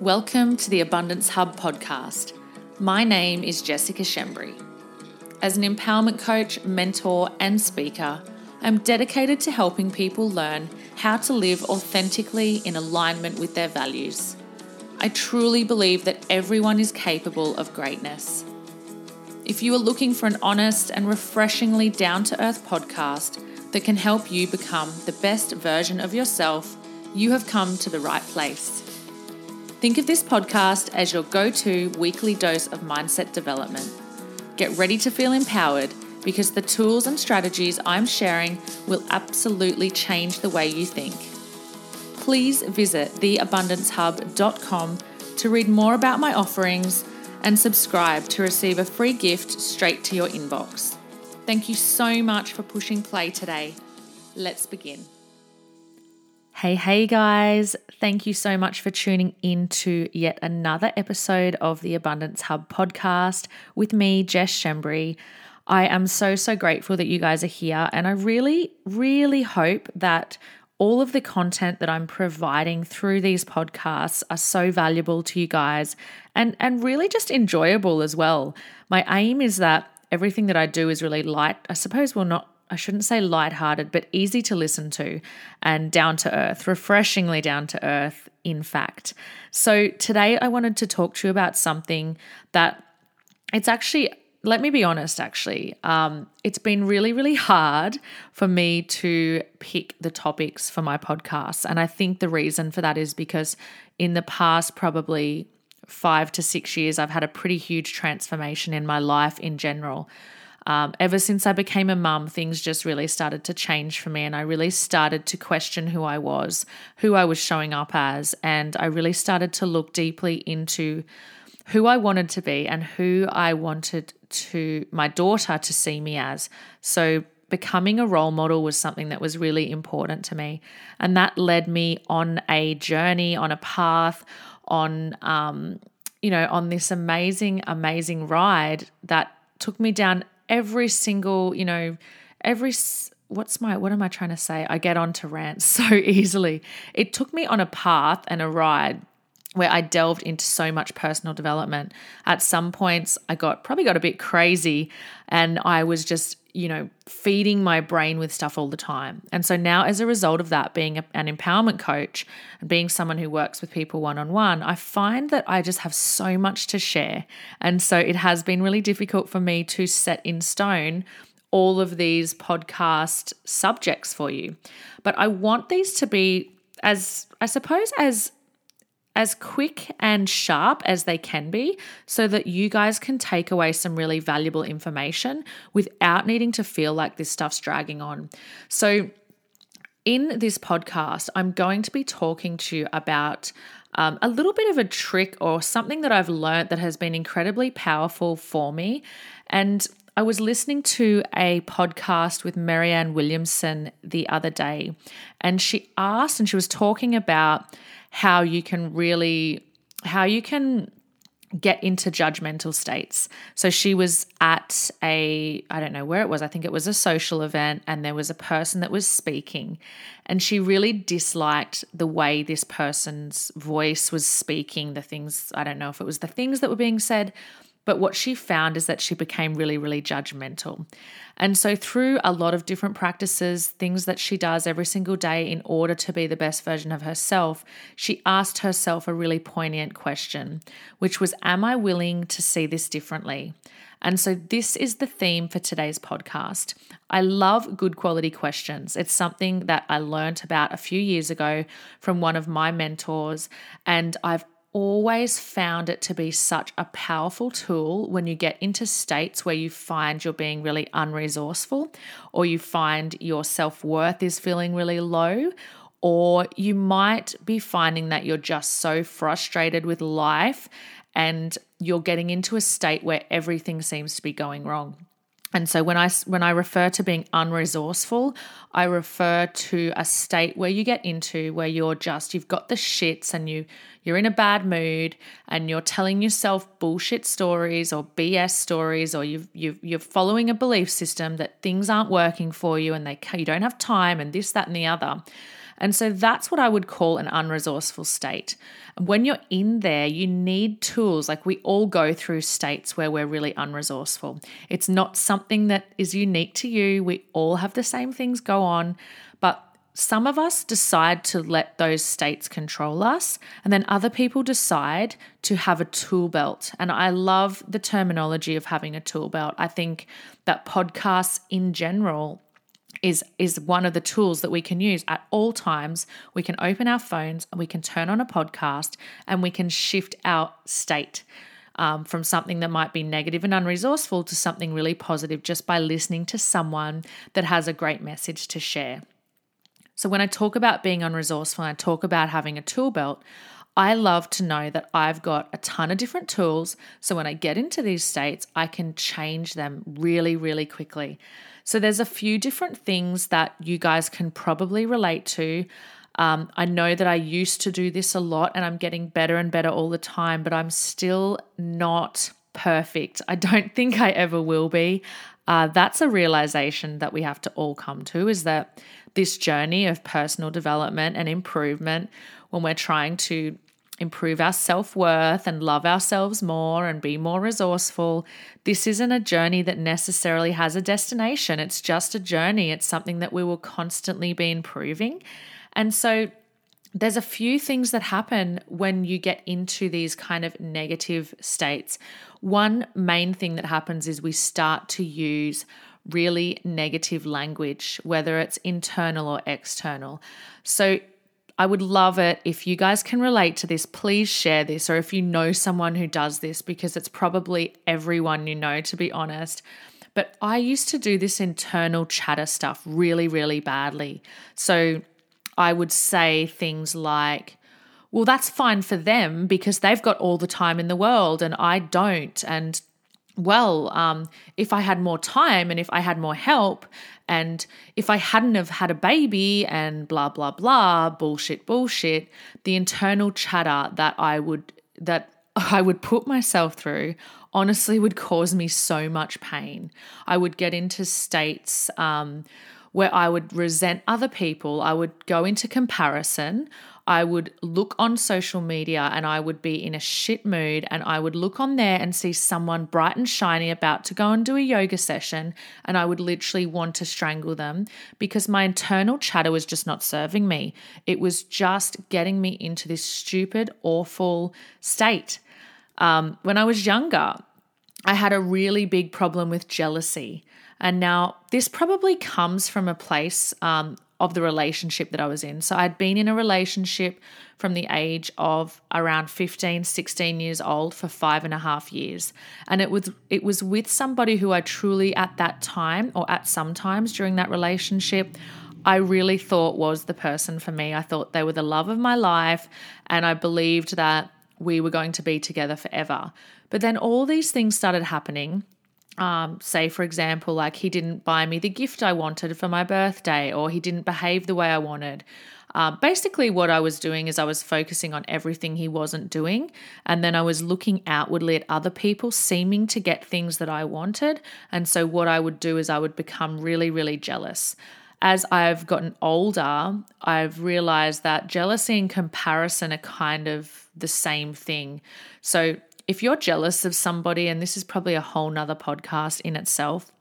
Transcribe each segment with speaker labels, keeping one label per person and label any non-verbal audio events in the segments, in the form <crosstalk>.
Speaker 1: Welcome to the Abundance Hub podcast. My name is Jessica Shembry. As an empowerment coach, mentor, and speaker, I'm dedicated to helping people learn how to live authentically in alignment with their values. I truly believe that everyone is capable of greatness. If you are looking for an honest and refreshingly down to earth podcast that can help you become the best version of yourself, you have come to the right place. Think of this podcast as your go to weekly dose of mindset development. Get ready to feel empowered because the tools and strategies I'm sharing will absolutely change the way you think. Please visit theabundancehub.com to read more about my offerings and subscribe to receive a free gift straight to your inbox. Thank you so much for pushing play today. Let's begin. Hey, hey guys. Thank you so much for tuning in to yet another episode of the Abundance Hub podcast with me, Jess Shembry. I am so, so grateful that you guys are here. And I really, really hope that all of the content that I'm providing through these podcasts are so valuable to you guys and, and really just enjoyable as well. My aim is that everything that I do is really light. I suppose, well, not I shouldn't say lighthearted, but easy to listen to and down to earth, refreshingly down to earth, in fact. So today I wanted to talk to you about something that it's actually, let me be honest, actually, um, it's been really, really hard for me to pick the topics for my podcast And I think the reason for that is because in the past, probably five to six years, I've had a pretty huge transformation in my life in general um, ever since I became a mum, things just really started to change for me. And I really started to question who I was, who I was showing up as. And I really started to look deeply into who I wanted to be and who I wanted to my daughter to see me as. So becoming a role model was something that was really important to me. And that led me on a journey, on a path, on um, you know, on this amazing, amazing ride that took me down every single, you know, every what's my what am I trying to say? I get on to rants <laughs> so easily. It took me on a path and a ride where I delved into so much personal development. At some points I got probably got a bit crazy and I was just you know, feeding my brain with stuff all the time. And so now, as a result of that, being an empowerment coach and being someone who works with people one on one, I find that I just have so much to share. And so it has been really difficult for me to set in stone all of these podcast subjects for you. But I want these to be as, I suppose, as as quick and sharp as they can be so that you guys can take away some really valuable information without needing to feel like this stuff's dragging on. So, in this podcast, I'm going to be talking to you about um, a little bit of a trick or something that I've learned that has been incredibly powerful for me. And I was listening to a podcast with Marianne Williamson the other day, and she asked, and she was talking about how you can really how you can get into judgmental states. So she was at a, I don't know where it was, I think it was a social event, and there was a person that was speaking, and she really disliked the way this person's voice was speaking, the things, I don't know if it was the things that were being said, but what she found is that she became really, really judgmental. And so, through a lot of different practices, things that she does every single day in order to be the best version of herself, she asked herself a really poignant question, which was Am I willing to see this differently? And so, this is the theme for today's podcast. I love good quality questions. It's something that I learned about a few years ago from one of my mentors, and I've always found it to be such a powerful tool when you get into states where you find you're being really unresourceful or you find your self worth is feeling really low. Or you might be finding that you're just so frustrated with life and you're getting into a state where everything seems to be going wrong. And so when I when I refer to being unresourceful, I refer to a state where you get into where you're just you've got the shits and you you're in a bad mood and you're telling yourself bullshit stories or BS stories or you you you're following a belief system that things aren't working for you and they you don't have time and this that and the other. And so that's what I would call an unresourceful state. When you're in there, you need tools. Like we all go through states where we're really unresourceful. It's not something that is unique to you. We all have the same things go on. But some of us decide to let those states control us, and then other people decide to have a tool belt. And I love the terminology of having a tool belt. I think that podcasts in general is is one of the tools that we can use at all times. We can open our phones and we can turn on a podcast and we can shift our state. Um, from something that might be negative and unresourceful to something really positive just by listening to someone that has a great message to share. So, when I talk about being unresourceful and I talk about having a tool belt, I love to know that I've got a ton of different tools. So, when I get into these states, I can change them really, really quickly. So, there's a few different things that you guys can probably relate to. Um, I know that I used to do this a lot and I'm getting better and better all the time, but I'm still not perfect. I don't <laughs> think I ever will be. Uh, that's a realization that we have to all come to is that this journey of personal development and improvement when we're trying to improve our self worth and love ourselves more and be more resourceful. This isn't a journey that necessarily has a destination. It's just a journey. It's something that we will constantly be improving. And so, there's a few things that happen when you get into these kind of negative states. One main thing that happens is we start to use really negative language, whether it's internal or external. So I would love it if you guys can relate to this. Please share this, or if you know someone who does this, because it's probably everyone you know, to be honest. But I used to do this internal chatter stuff really, really badly. So I would say things like, well, that's fine for them because they've got all the time in the world and I don't. And well, um, if I had more time and if I had more help, and if I hadn't have had a baby and blah blah blah, bullshit, bullshit, the internal chatter that I would that <laughs> I would put myself through honestly would cause me so much pain. I would get into states um, where I would resent other people. I would go into comparison. I would look on social media and I would be in a shit mood and I would look on there and see someone bright and shiny about to go and do a yoga session and I would literally want to strangle them because my internal chatter was just not serving me. It was just getting me into this stupid, awful state. Um, when I was younger, I had a really big problem with jealousy. And now this probably comes from a place um, of the relationship that I was in. So I'd been in a relationship from the age of around 15, 16 years old for five and a half years. And it was it was with somebody who I truly at that time or at some times during that relationship I really thought was the person for me. I thought they were the love of my life and I believed that we were going to be together forever. But then all these things started happening um, say, for example, like he didn't buy me the gift I wanted for my birthday, or he didn't behave the way I wanted. Uh, basically, what I was doing is I was focusing on everything he wasn't doing. And then I was looking outwardly at other people seeming to get things that I wanted. And so, what I would do is I would become really, really jealous. As I've gotten older, I've realized that jealousy and comparison are kind of the same thing. So, if you're jealous of somebody, and this is probably a whole nother podcast in itself,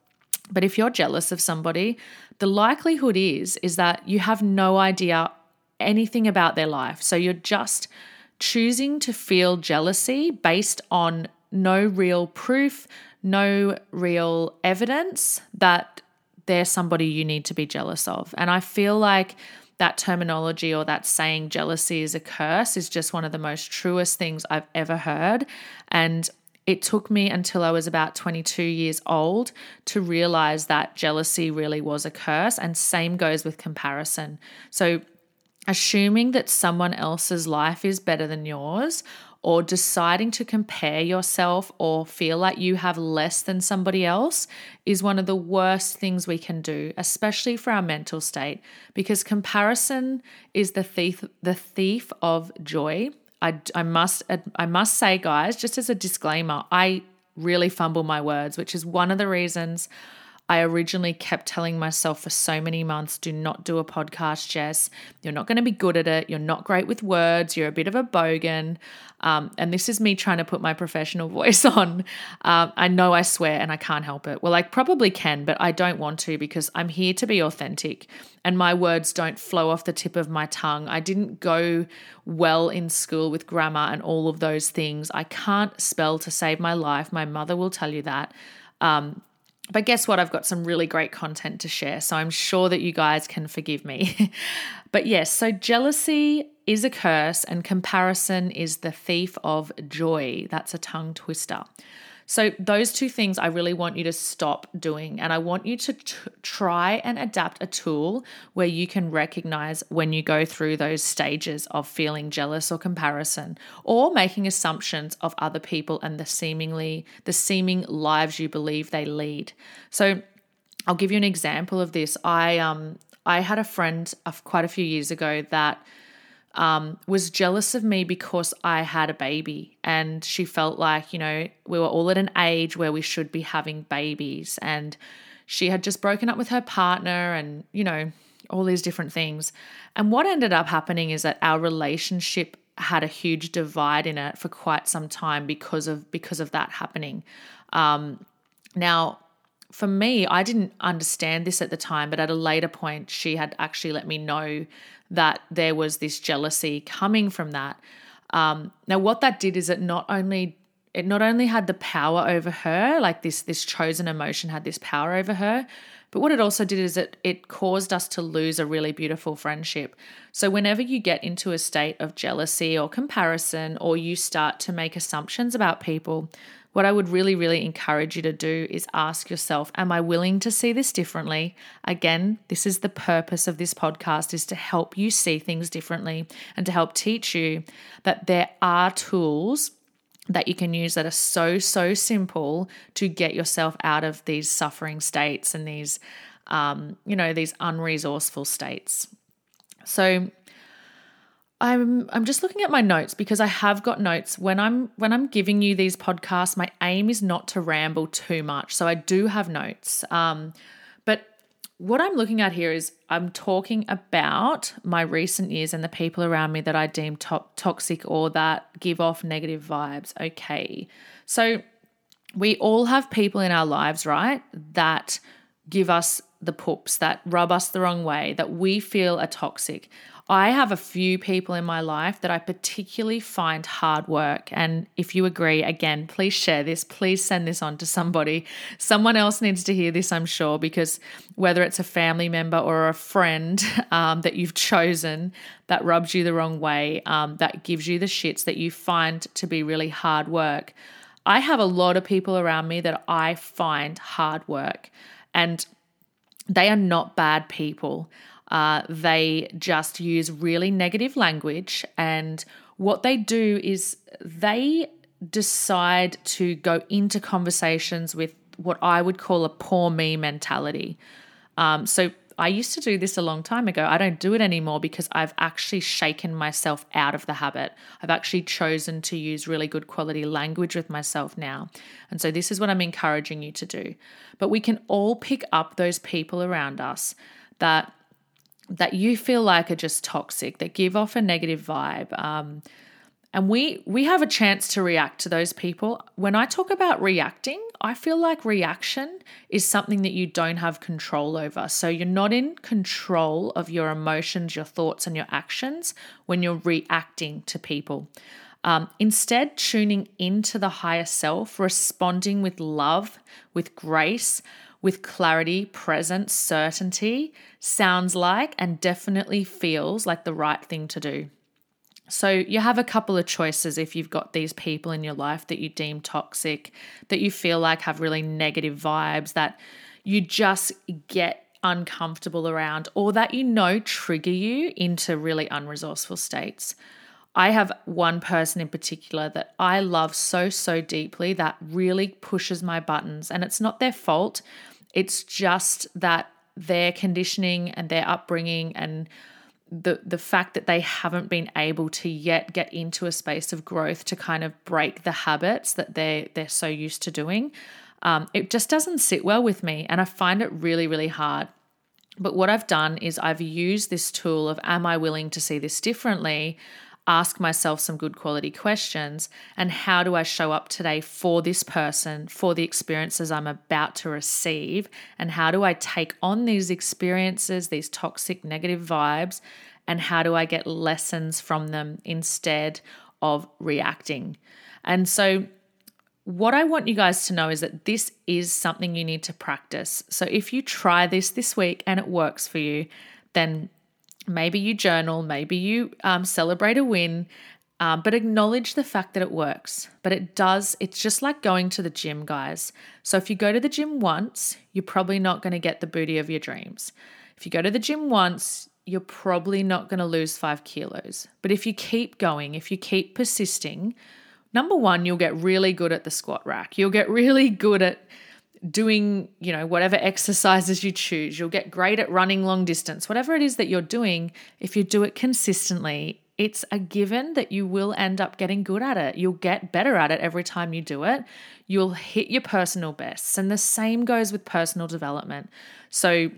Speaker 1: but if you're jealous of somebody, the likelihood is is that you have no idea anything about their life. So you're just choosing to feel jealousy based on no real proof, no real evidence that they're somebody you need to be jealous of. And I feel like that terminology or that saying jealousy is a curse is just one of the most truest things I've ever heard. And it took me until I was about 22 years old to realize that jealousy really was a curse. And same goes with comparison. So, assuming that someone else's life is better than yours or deciding to compare yourself or feel like you have less than somebody else is one of the worst things we can do, especially for our mental state, because comparison is the thief, the thief of joy. I, I must I must say, guys, just as a disclaimer, I really fumble my words, which is one of the reasons I originally kept telling myself for so many months do not do a podcast, Jess. You're not going to be good at it. You're not great with words. You're a bit of a bogan. Um, and this is me trying to put my professional <laughs> voice on. Um, I know I swear and I can't help it. Well, I probably can, but I don't want to because I'm here to be authentic and my words don't flow off the tip of my tongue. I didn't go well in school with grammar and all of those things. I can't spell to save my life. My mother will tell you that. Um, but guess what? I've got some really great content to share. So I'm sure that you guys can forgive me. <laughs> but yes, so jealousy is a curse and comparison is the thief of joy. That's a tongue twister. So, those two things I really want you to stop doing. And I want you to t- try and adapt a tool where you can recognize when you go through those stages of feeling jealous or comparison or making assumptions of other people and the seemingly, the seeming lives you believe they lead. So, I'll give you an example of this. I, um, I had a friend of quite a few years ago that um, was jealous of me because I had a baby. And she felt like, you know, we were all at an age where we should be having babies. And she had just broken up with her partner and, you know, all these different things. And what ended up happening is that our relationship had a huge divide in it for quite some time because of because of that happening. Um, now, for me, I didn't understand this at the time, but at a later point, she had actually let me know that there was this jealousy coming from that. Um, now, what that did is it not only it not only had the power over her, like this this chosen emotion had this power over her, but what it also did is it it caused us to lose a really beautiful friendship. So whenever you get into a state of jealousy or comparison, or you start to make assumptions about people, what I would really, really encourage you to do is ask yourself, am I willing to see this differently? Again, this is the purpose of this podcast is to help you see things differently and to help teach you that there are tools that you can use that are so, so simple to get yourself out of these suffering states and these, um, you know, these unresourceful states. So, I'm I'm just looking at my notes because I have got notes. When I'm when I'm giving you these podcasts my aim is not to ramble too much. So I do have notes. Um, but what I'm looking at here is I'm talking about my recent years and the people around me that I deem to- toxic or that give off negative vibes. Okay. So we all have people in our lives right that give us the poops that rub us the wrong way that we feel are toxic I have a few people in my life that I particularly find hard work. And if you agree, again, please share this. Please send this on to somebody. Someone else needs to hear this, I'm sure, because whether it's a family member or a friend <laughs> um, that you've chosen that rubs you the wrong way, um, that gives you the shits that you find to be really hard work. I have a lot of people around me that I find hard work, and they are not bad people. Uh, they just use really negative language. And what they do is they decide to go into conversations with what I would call a poor me mentality. Um, so I used to do this a long time ago. I don't do it anymore because I've actually shaken myself out of the habit. I've actually chosen to use really good quality language with myself now. And so this is what I'm encouraging you to do. But we can all pick up those people around us that that you feel like are just toxic, that give off a negative vibe. Um, and we we have a chance to react to those people. When I talk about reacting, I feel like reaction is something that you don't have control over. So you're not in control of your emotions, your thoughts, and your actions when you're reacting to people. Um, instead, tuning into the higher self, responding with love, with grace, with clarity, presence, certainty sounds like and definitely feels like the right thing to do. So, you have a couple of choices if you've got these people in your life that you deem toxic, that you feel like have really negative vibes, that you just get uncomfortable around, or that you know trigger you into really unresourceful states. I have one person in particular that I love so, so deeply that really pushes my buttons, and it's not their fault. It's just that their conditioning and their upbringing and the the fact that they haven't been able to yet get into a space of growth to kind of break the habits that they they're so used to doing Um, it just doesn't sit well with me, and I find it really, really hard. But what I've done is I've used this tool of Am I willing to see this differently? Ask myself some good quality questions. And how do I show up today for this person, for the experiences I'm about to receive? And how do I take on these experiences, these toxic negative vibes? And how do I get lessons from them instead of reacting? And so what I want you guys to know is that this is something you need to practice. So if you try this this week and it works for you, then maybe you journal, maybe you um, celebrate a win, um, but acknowledge the fact that it works. But it does, it's just like going to the gym, guys. So if you go to the gym once, you're probably not going to get the booty of your dreams. If you go to the gym once, you're probably not going to lose five kilos. But if you keep going, if you keep persisting, number one, you'll get really good at the squat rack. You'll get really good at doing, you know, whatever exercises you choose. You'll get great at running long distance. Whatever it is that you're doing, if you do it consistently, it's a given that you will end up getting good at it. You'll get better at it every time you do it. You'll hit your personal bests. And the same goes with personal development. So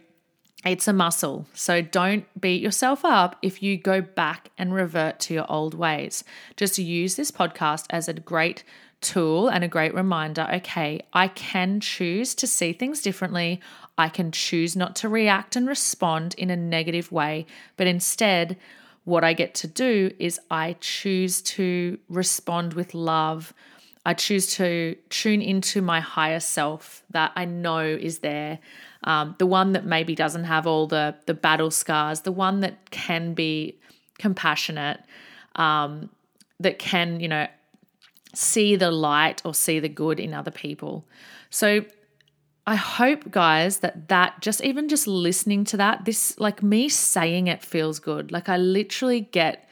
Speaker 1: it's a muscle. So don't beat yourself up if you go back and revert to your old ways. Just use this podcast as a great tool and a great reminder okay, I can choose to see things differently. I can choose not to react and respond in a negative way, but instead, what I get to do is I choose to respond with love. I choose to tune into my higher self that I know is there um, the one that maybe doesn't have all the the battle scars, the one that can be compassionate, um, that can you know see the light or see the good in other people. So I hope guys that that just even just listening to that this like me saying it feels good. Like I literally get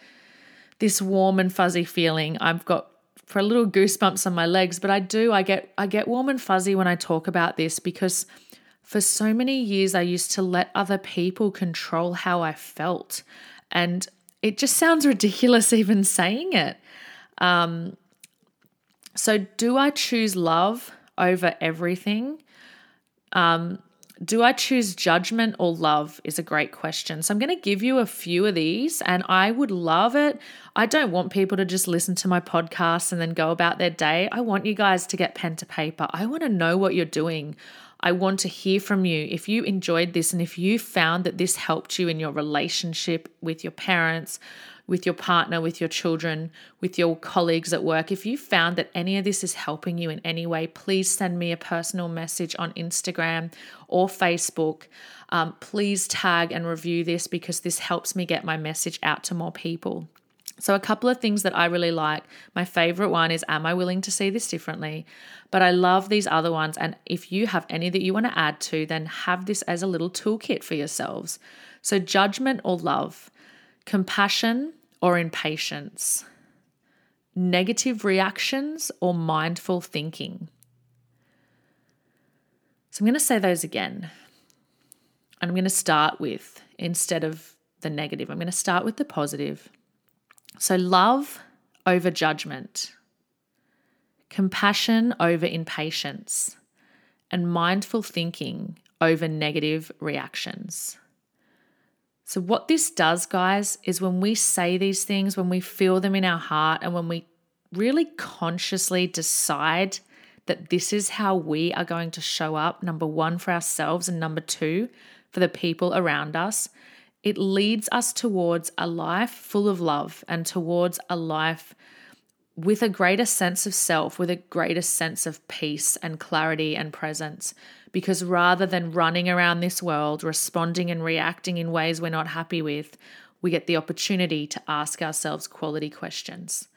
Speaker 1: this warm and fuzzy feeling. I've got for a little goosebumps on my legs, but I do I get I get warm and fuzzy when I talk about this because for so many years, I used to let other people control how I felt. And it just sounds <laughs> ridiculous even saying it. Um, so, do I choose love over everything? Um, do I choose judgment or love? Is a great question. So, I'm going to give you a few of these, and I would love it. I don't want people to just listen to my podcast and then go about their day. I want you guys to get pen to paper. I want to know what you're doing. I want to hear from you. If you enjoyed this and if you found that this helped you in your relationship with your parents, with your partner, with your children, with your colleagues at work, if you found that any of this is helping you in any way, please send me a personal message on Instagram or Facebook. Um, please tag and review this because this helps me get my message out to more people. So, a couple of things that I really like. My favorite one is Am I willing to see this differently? But I love these other ones. And if you have any that you want to add to, then have this as a little toolkit for yourselves. So, judgment or love, compassion or impatience, negative reactions or mindful thinking. So, I'm going to say those again. And I'm going to start with, instead of the negative, I'm going to start with the positive. So, love over judgment, compassion over impatience, and mindful thinking over negative reactions. So, what this does, guys, is when we say these things, when we feel them in our heart, and when we really consciously decide that this is how we are going to show up, number one, for ourselves, and number two, for the people around us, it leads us towards a life full of love and towards a life with a greater sense of self, with a greater sense of peace and clarity and presence. Because rather than running around this world, responding and reacting in ways we're not happy with, we get the opportunity to ask ourselves quality questions.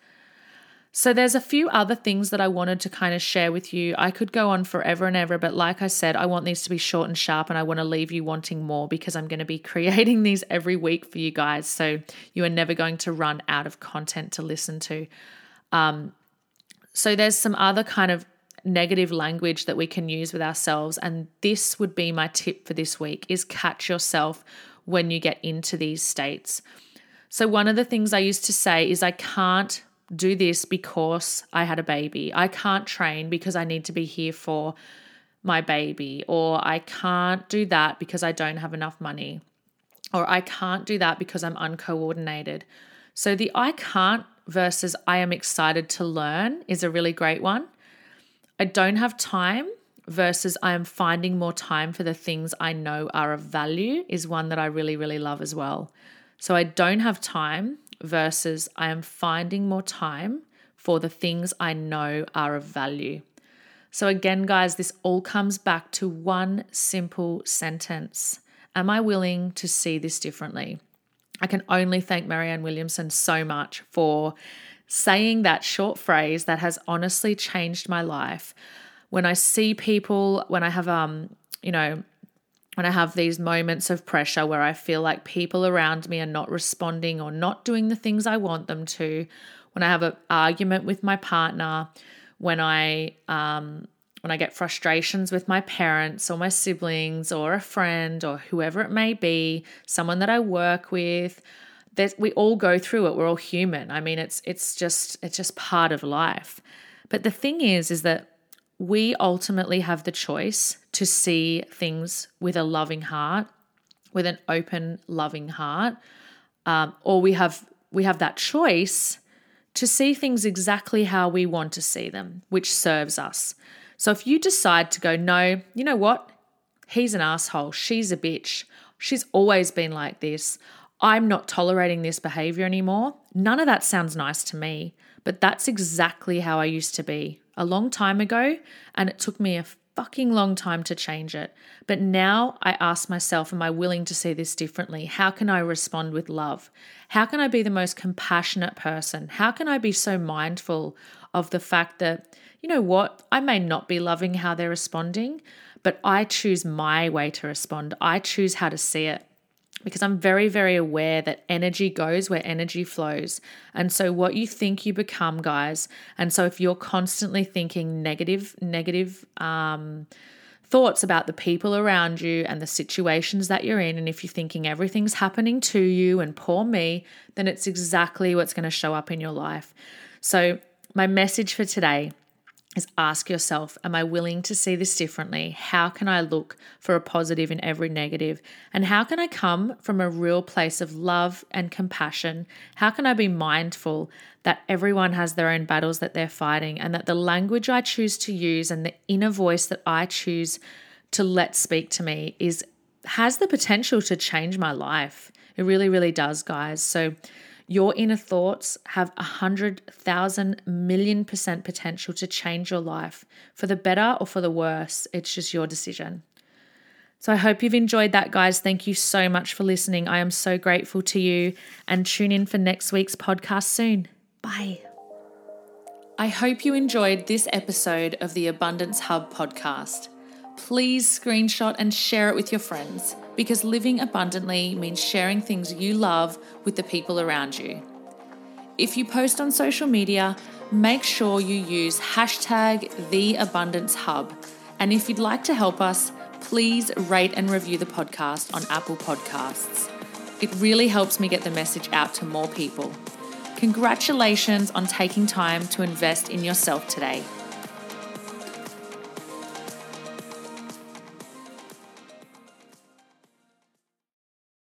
Speaker 1: So there's a few other things that I wanted to kind of share with you. I could go on forever and ever, but like I said, I want these to be short and sharp and I want to leave you wanting more because I'm going to be <laughs> creating these every week for you guys. So you are never going to run out of content to listen to. Um, so there's some other kind of negative language that we can use with ourselves and this would be my tip for this week is catch yourself when you get into these states. So one of the things I used to say is I can't do this because I had a baby. I can't train because I need to be here for my baby. Or I can't do that because I don't have enough money. Or I can't do that because I'm uncoordinated. So the I can't versus I am excited to learn is a really great one. I don't have time versus I am finding more time for the things I know are of value is one that I really, really love as well. So I don't have time versus I am finding more time for the things I know are of value. So, again, guys, this all comes back to one simple sentence Am I willing to see this differently? I can only thank Marianne Williamson so much for saying that short phrase that has honestly changed my life. When I see people, when I have, um, you know, when I have these moments of pressure where I feel like people around me are not responding or not doing the things I want them to, when I have an argument with my partner, when I um, when I get frustrations with my parents or my siblings or a friend or whoever it may be, someone that I work with, we all go through it. We're all human. I mean, it's it's just it's just part of life. But the thing is, is that we ultimately have the choice to see things with a loving heart, with an open, loving heart, um, or we have we have that choice to see things exactly how we want to see them, which serves us. So if you decide to go, no, you know what? He's an asshole. She's a bitch. She's always been like this. I'm not tolerating this behavior anymore. None of that sounds nice to me, but that's exactly how I used to be a long time ago, and it took me a fucking long time to change it. But now I ask myself, am I willing to see this differently? How can I respond with love? How can I be the most compassionate person? How can I be so mindful of the fact that, you know what, I may not be loving how they're responding, but I choose my way to respond. I choose how to see it because I'm very, very aware that energy goes where energy flows. And so, what you think you become, guys. And so, if you're constantly thinking negative, negative, um, thoughts about the people around you and the situations that you're in, and if you're thinking everything's happening to you and poor me, then it's exactly what's going to show up in your life. So, my message for today is ask yourself, am I willing to see this differently? How can I look for a positive in every negative? And how can I come from a real place of love and compassion? How can I be mindful that everyone has their own battles that they're fighting and that the language I choose to use and the inner voice that I choose to let speak to me is has the potential to change my life. It really, really does, guys. So your inner thoughts have a hundred thousand million percent potential to change your life for the better or for the worse. It's just your decision. So I hope you've enjoyed that, guys. Thank you so much for listening. I am so grateful to you and tune in for next week's podcast soon. Bye. I hope you enjoyed this episode of the Abundance Hub podcast. Please screenshot and share it with your friends because living abundantly means sharing things you love with the people around you. If you post on social media, make sure you use hashtag the abundance hub. And if you'd like to help us, please rate and review the podcast on Apple Podcasts. It really helps me get the message out to more people. Congratulations on taking time to invest in yourself today.